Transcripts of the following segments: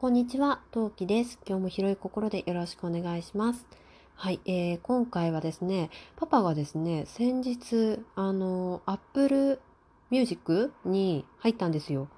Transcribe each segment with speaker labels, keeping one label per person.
Speaker 1: こんにちは、トウキです。今日も広い心でよろしくお願いします。はい、えー、今回はですね、パパがですね、先日、あの、Apple Music に入ったんですよ。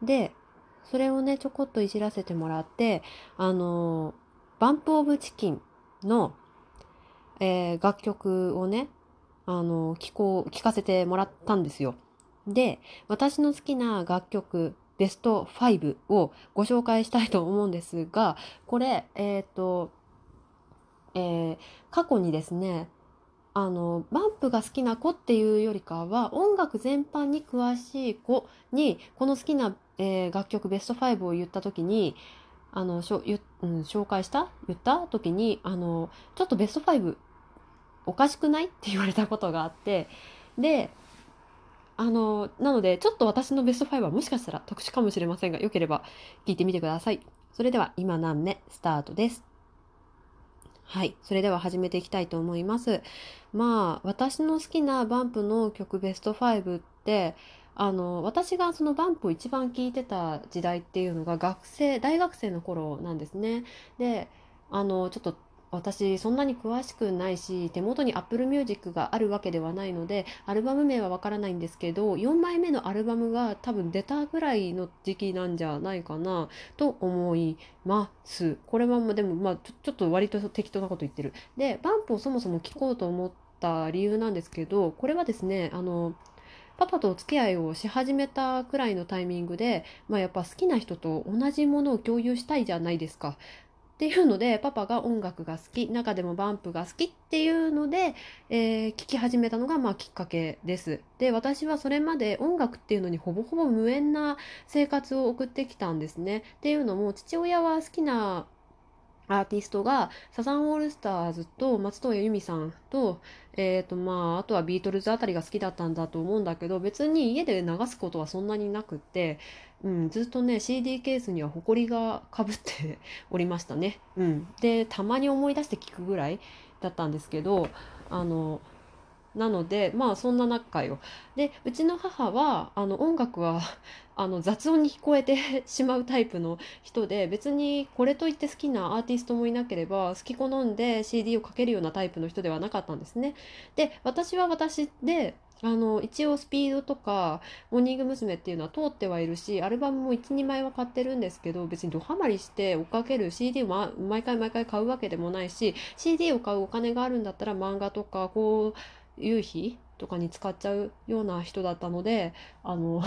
Speaker 1: で、それをね、ちょこっといじらせてもらって、あの、バンプオブチキンの、えー、楽曲をね、あの、聞こう、聞かせてもらったんですよ。で、私の好きな楽曲、ベスト5をご紹介したいと思うんですが、これ、えっ、ー、と、えー、過去にですね、あの、バンプが好きな子っていうよりかは、音楽全般に詳しい子に、この好きな、えー、楽曲ベスト5を言った時に、あの、しょうん、紹介した？言った時に、あの、ちょっとベスト5おかしくない？って言われたことがあって、で、あの、なので、ちょっと私のベスト5はもしかしたら特殊かもしれませんが、よければ聞いてみてください。それでは、今何目スタートです。はい。それでは始めていきたいと思います。まあ、私の好きなバンプの曲ベスト5って、あの、私がそのバンプを一番聴いてた時代っていうのが学生、大学生の頃なんですね。で、あの、ちょっと私そんなに詳しくないし手元に Apple Music があるわけではないのでアルバム名はわからないんですけど4枚目のアルバムが多分出たぐらいの時期なんじゃないかなと思いますこれはでもまあちょっと割と適当なこと言ってるでバンプをそもそも聴こうと思った理由なんですけどこれはですねあのパパとお付き合いをし始めたくらいのタイミングで、まあ、やっぱ好きな人と同じものを共有したいじゃないですか。っていうのでパパが音楽が好き中でもバンプが好きっていうので、えー、聞き始めたのがまあきっかけです。で私はそれまで音楽っていうのにほぼほぼ無縁な生活を送ってきたんですね。っていうのも父親は好きなアーティストがサザンオールスターズと松任谷由実さんと,、えーとまあ、あとはビートルズあたりが好きだったんだと思うんだけど別に家で流すことはそんなになくって、うん、ずっとね CD ケースにはほこりがかぶって おりましたね。うん、でたまに思い出して聞くぐらいだったんですけどあのなのでまあそんな中よ。でうちの母はあの音楽は あの雑音に聞こえて しまうタイプの人で別にこれといって好きなアーティストもいなければ好き好んで CD をかけるようなタイプの人ではなかったんですね。で私は私であの一応スピードとかモーニング娘。っていうのは通ってはいるしアルバムも12枚は買ってるんですけど別にドハマりして追っかける CD を、ま、毎回毎回買うわけでもないし CD を買うお金があるんだったら漫画とかこう夕日とかに使っちゃうような人だったのであの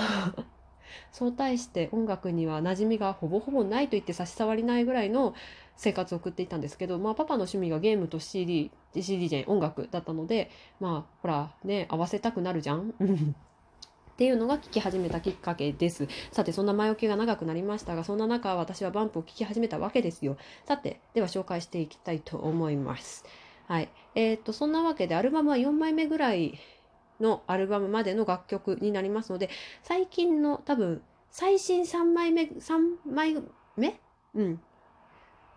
Speaker 1: そう対して音楽には馴染みがほぼほぼないと言って差し障りないぐらいの生活を送っていたんですけど、まあ、パパの趣味がゲームと CD、CD じゃ音楽だったので、まあ、ほら、ね、合わせたくなるじゃん？っていうのが聞き始めたきっかけです。さて、そんな前置きが長くなりましたが、そんな中、私はバンプを聞き始めたわけですよ。さて、では紹介していきたいと思います。はい。えー、っと、そんなわけで、アルバムは4枚目ぐらいのアルバムまでの楽曲になりますので、最近の多分、最新3枚目、3枚目？うん。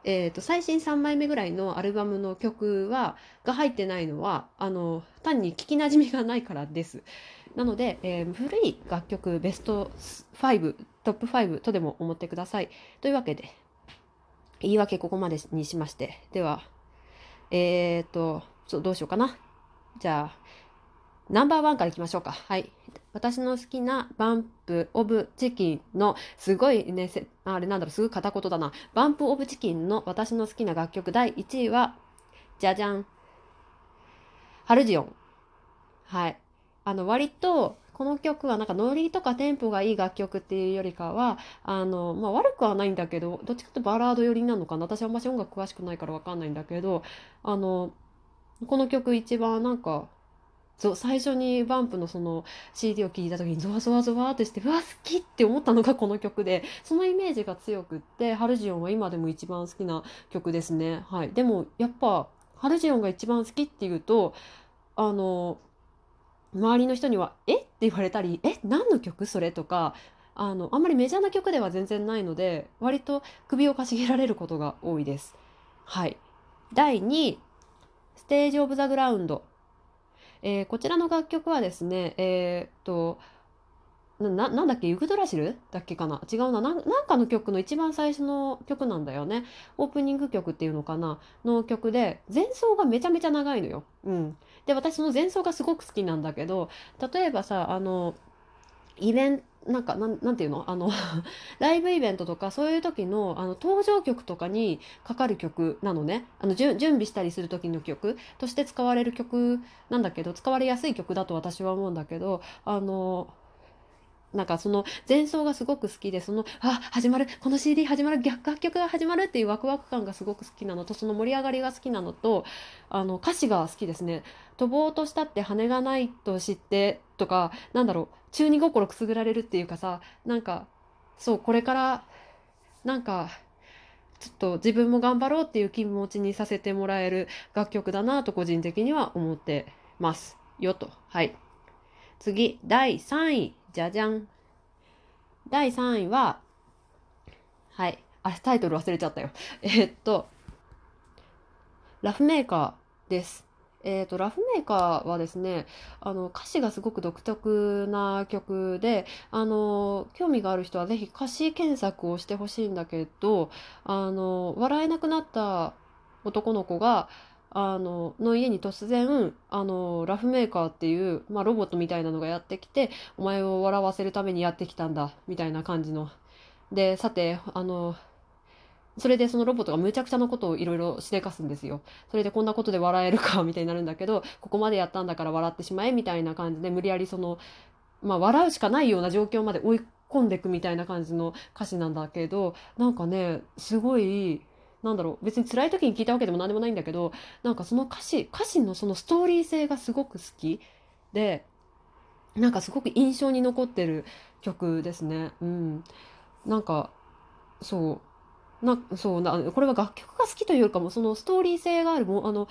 Speaker 1: えっ、ー、と、最新3枚目ぐらいのアルバムの曲は、が入ってないのは、あの、単に聞きなじみがないからです。なので、えー、古い楽曲ベスト5、トップ5とでも思ってください。というわけで、言い訳ここまでにしまして、では、えっ、ー、と、どうしようかな。じゃあ、ナンバーワンからいきましょうか。はい。私の好きなバンプオブチキンのすごいね、あれなんだろう、すぐ片言だな。バンプオブチキンの私の好きな楽曲第1位は、じゃじゃん。ハルジオン。はい。あの、割と、この曲はなんかノリとかテンポがいい楽曲っていうよりかは、あの、まあ、悪くはないんだけど、どっちかというとバラード寄りなのかな。私はあんまし音楽詳しくないからわかんないんだけど、あの、この曲一番なんか、最初にバンプのその CD を聴いた時にゾワゾワゾワってしてうわ好きって思ったのが この曲でそのイメージが強くってハルジオンは今でも一番好きな曲ですねはいでもやっぱハルジオンが一番好きっていうとあの周りの人には「え?」言われたり「え何の曲それ?」とかあのあんまりメジャーな曲では全然ないので割と首をかしげられることが多いです。はい。第2位ステージ・オブ・ザ・グラウンドえー、こちらの楽曲はですね、えー、っと、ななんだっけ？ユグドラシル？だっけかな？違うな。なんかの曲の一番最初の曲なんだよね。オープニング曲っていうのかな？の曲で前奏がめちゃめちゃ長いのよ。うん、で私その前奏がすごく好きなんだけど例えばさあのイベントなんかなんなんていうの？あの ライブイベントとかそういう時のあの登場曲とかにかかる曲なのね。あの準備したりする時の曲。として使われる曲なんだけど使われやすい曲だと私は思うんだけどあのなんかその前奏がすごく好きでそのあ始まるこの CD 始まる逆楽曲が始まるっていうワクワク感がすごく好きなのとその盛り上がりが好きなのとあの歌詞が好きですね。飛ぼうとしたって羽がないと知ってとかなんだろう中二心くすぐられるっていうかさなんかそうこれからなんかちょっと自分も頑張ろうっていう気持ちにさせてもらえる楽曲だなと個人的には思ってます。よと。はい。次第3位。じゃじゃん。第3位は、はい。あ、タイトル忘れちゃったよ。え、っと、ラフメーカーです。えーと、ラフメーカーはですねあの歌詞がすごく独特な曲であの興味がある人は是非歌詞検索をしてほしいんだけどあの笑えなくなった男の子があのの家に突然あのラフメーカーっていう、まあ、ロボットみたいなのがやってきてお前を笑わせるためにやってきたんだみたいな感じのでさてあのそれでそのロボットがむちゃくちゃなことをいろいろしでかすんですよ。それでこんなことで笑えるか みたいになるんだけどここまでやったんだから笑ってしまえみたいな感じで無理やりその、まあ、笑うしかないような状況まで追い込んでいくみたいな感じの歌詞なんだけどなんかねすごいなんだろう別に辛い時に聞いたわけでも何でもないんだけどなんかその歌詞歌詞のそのストーリー性がすごく好き。でなんかすごく印象に残ってる曲ですね。うん、なんかそう。なそうなこれは楽曲が好きというよりかもそのストーリー性があるもあの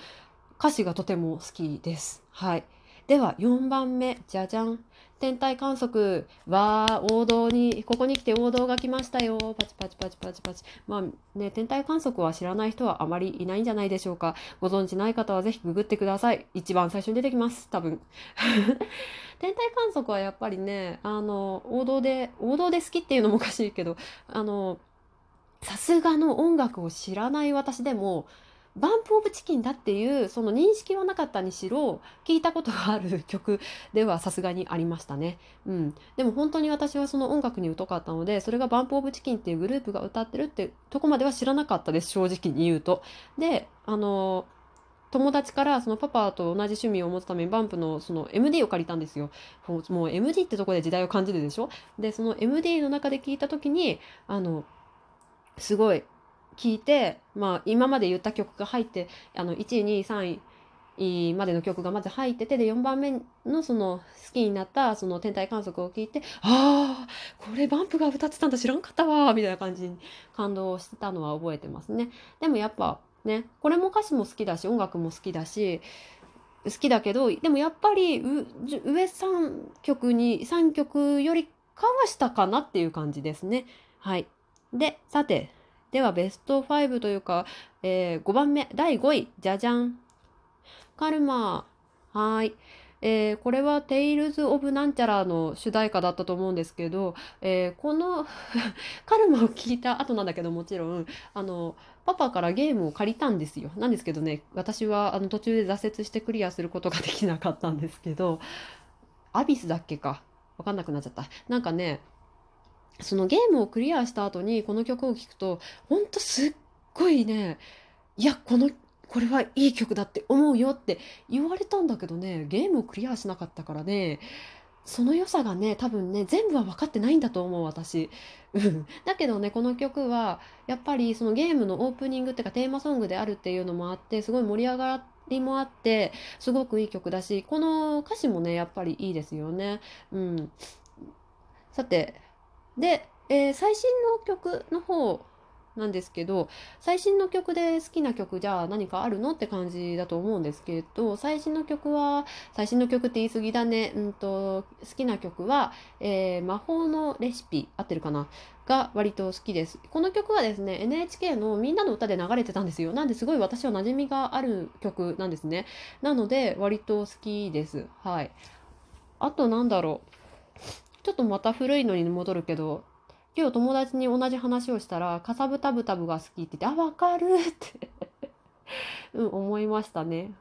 Speaker 1: 歌詞がとても好きです。はい、では4番目。じゃじゃん。天体観測は王道にここに来て王道が来ましたよ。パチパチパチパチパチまあね天体観測は知らない人はあまりいないんじゃないでしょうか。ご存知ない方はぜひググってください。一番最初に出てきます。多分。天体観測はやっぱりねあの王道で王道で好きっていうのもおかしいけどあのさすがの音楽を知らない私でもバンプ・オブ・チキンだっていうその認識はなかったにしろ聞いたことがある曲では さすがにありましたね、うん、でも本当に私はその音楽に疎かったのでそれがバンプ・オブ・チキンっていうグループが歌ってるってとこまでは知らなかったです正直に言うと。であの友達からそのパパと同じ趣味を持つためにバンプのその MD を借りたんですよ。もう MD ってとこで時代を感じるでしょ？でその MD の中で聞いた時にあのすごい聞いて、まあ、今まで言った曲が入ってあの1位2位3位までの曲がまず入っててで4番目のその好きになったその天体観測を聞いてああこれバンプが歌ってたんだ知らんかったわみたいな感じに感動してたのは覚えてますね。でもやっぱねこれも歌詞も好きだし音楽も好きだし好きだけどでもやっぱり上3曲に3曲よりかはしたかなっていう感じですね。はい。でさてではベスト5というか、えー、5番目第5位じゃじゃんカルマ。はい。えー、これは「テイルズ・オブ・なんちゃら」の主題歌だったと思うんですけど、えー、この カルマを聞いた後なんだけどもちろんあのパパからゲームを借りたんですよ。なんですけどね私はあの途中で挫折してクリアすることができなかったんですけどアビスだっけか。分かんなくなっちゃった。なんかねそのゲームをクリアした後にこの曲を聴くとほんとすっごいねいやこのこれはいい曲だって思うよって言われたんだけどねゲームをクリアしなかったからねその良さがね多分ね全部は分かってないんだと思う私。だけどねこの曲はやっぱりそのゲームのオープニングっていうかテーマソングであるっていうのもあってすごい盛り上がりもあってすごくいい曲だしこの歌詞もねやっぱりいいですよね。うん、さてで、えー、最新の曲の方なんですけど最新の曲で好きな曲じゃあ何かあるのって感じだと思うんですけど最新の曲は最新の曲って言い過ぎだね、うんと、好きな曲は、えー、魔法のレシピ合ってるかな？が割と好きです。この曲はですね NHK のみんなの歌で流れてたんですよ。なんですごい私は馴染みがある曲なんですね。なので割と好きです。はい。あとなんだろう。ちょっとまた古いのに戻るけど今日友達に同じ話をしたら「かさぶたぶたぶが好き」って言って「あ分かる」って うん思いましたね。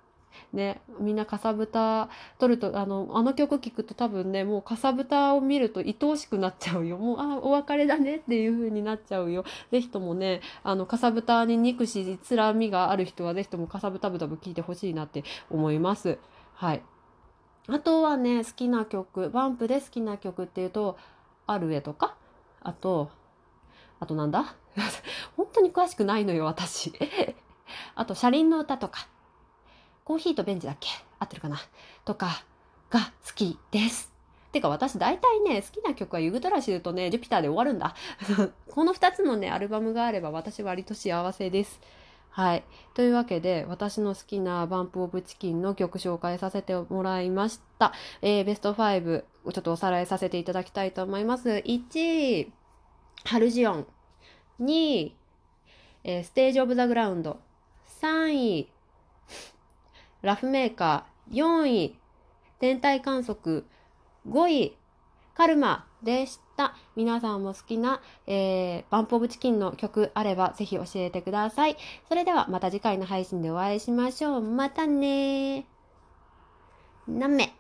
Speaker 1: ね、みんなかさぶた取るとあのあの曲聴くと多分ねもうかさぶたを見ると愛おしくなっちゃうよ。もうあお別れだねっていう風になっちゃうよ。是非ともねあのかさぶたに憎しつらみがある人は是非ともかさぶたぶたぶ聴いてほしいなって思います。はい。あとはね好きな曲バンプで好きな曲っていうと「アルエ」とかあとあとなんだ？本当に詳しくないのよ私 あと車輪の歌とかコーヒーとベンチだっけ？合ってるかな？とかが好きです。てか私大体ね、好きな曲はユグドラシルとね、ジュピターで終わるんだ。この2つのね、アルバムがあれば私割と幸せです。はい。というわけで、私の好きなバンプオブチキンの曲紹介させてもらいました。えー、ベスト5、ちょっとおさらいさせていただきたいと思います。1位、ハルジオン。2位、えー、ステージオブザグラウンド。3位、ラフメーカー4位、天体観測5位、カルマでした。皆さんも好きな、えー、バンプオブチキンの曲あればぜひ教えてください。それではまた次回の配信でお会いしましょう。またねー。なめ。